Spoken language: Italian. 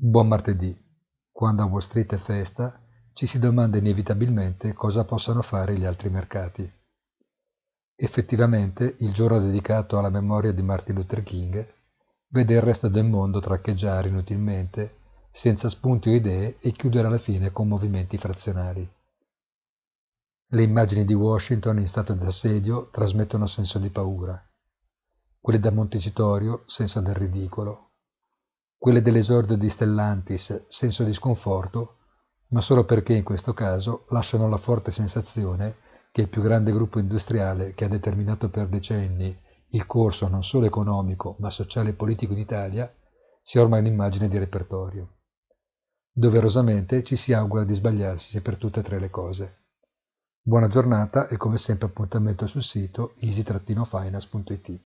Buon martedì. Quando a Wall Street è festa, ci si domanda inevitabilmente cosa possano fare gli altri mercati. Effettivamente, il giorno dedicato alla memoria di Martin Luther King vede il resto del mondo traccheggiare inutilmente, senza spunti o idee e chiudere alla fine con movimenti frazionari. Le immagini di Washington in stato di assedio trasmettono senso di paura. Quelle da Montecitorio, senso del ridicolo quelle dell'esordio di Stellantis senso di sconforto, ma solo perché in questo caso lasciano la forte sensazione che il più grande gruppo industriale che ha determinato per decenni il corso non solo economico ma sociale e politico in Italia sia ormai un'immagine di repertorio. Doverosamente ci si augura di sbagliarsi per tutte e tre le cose. Buona giornata e come sempre appuntamento sul sito easy-finance.it.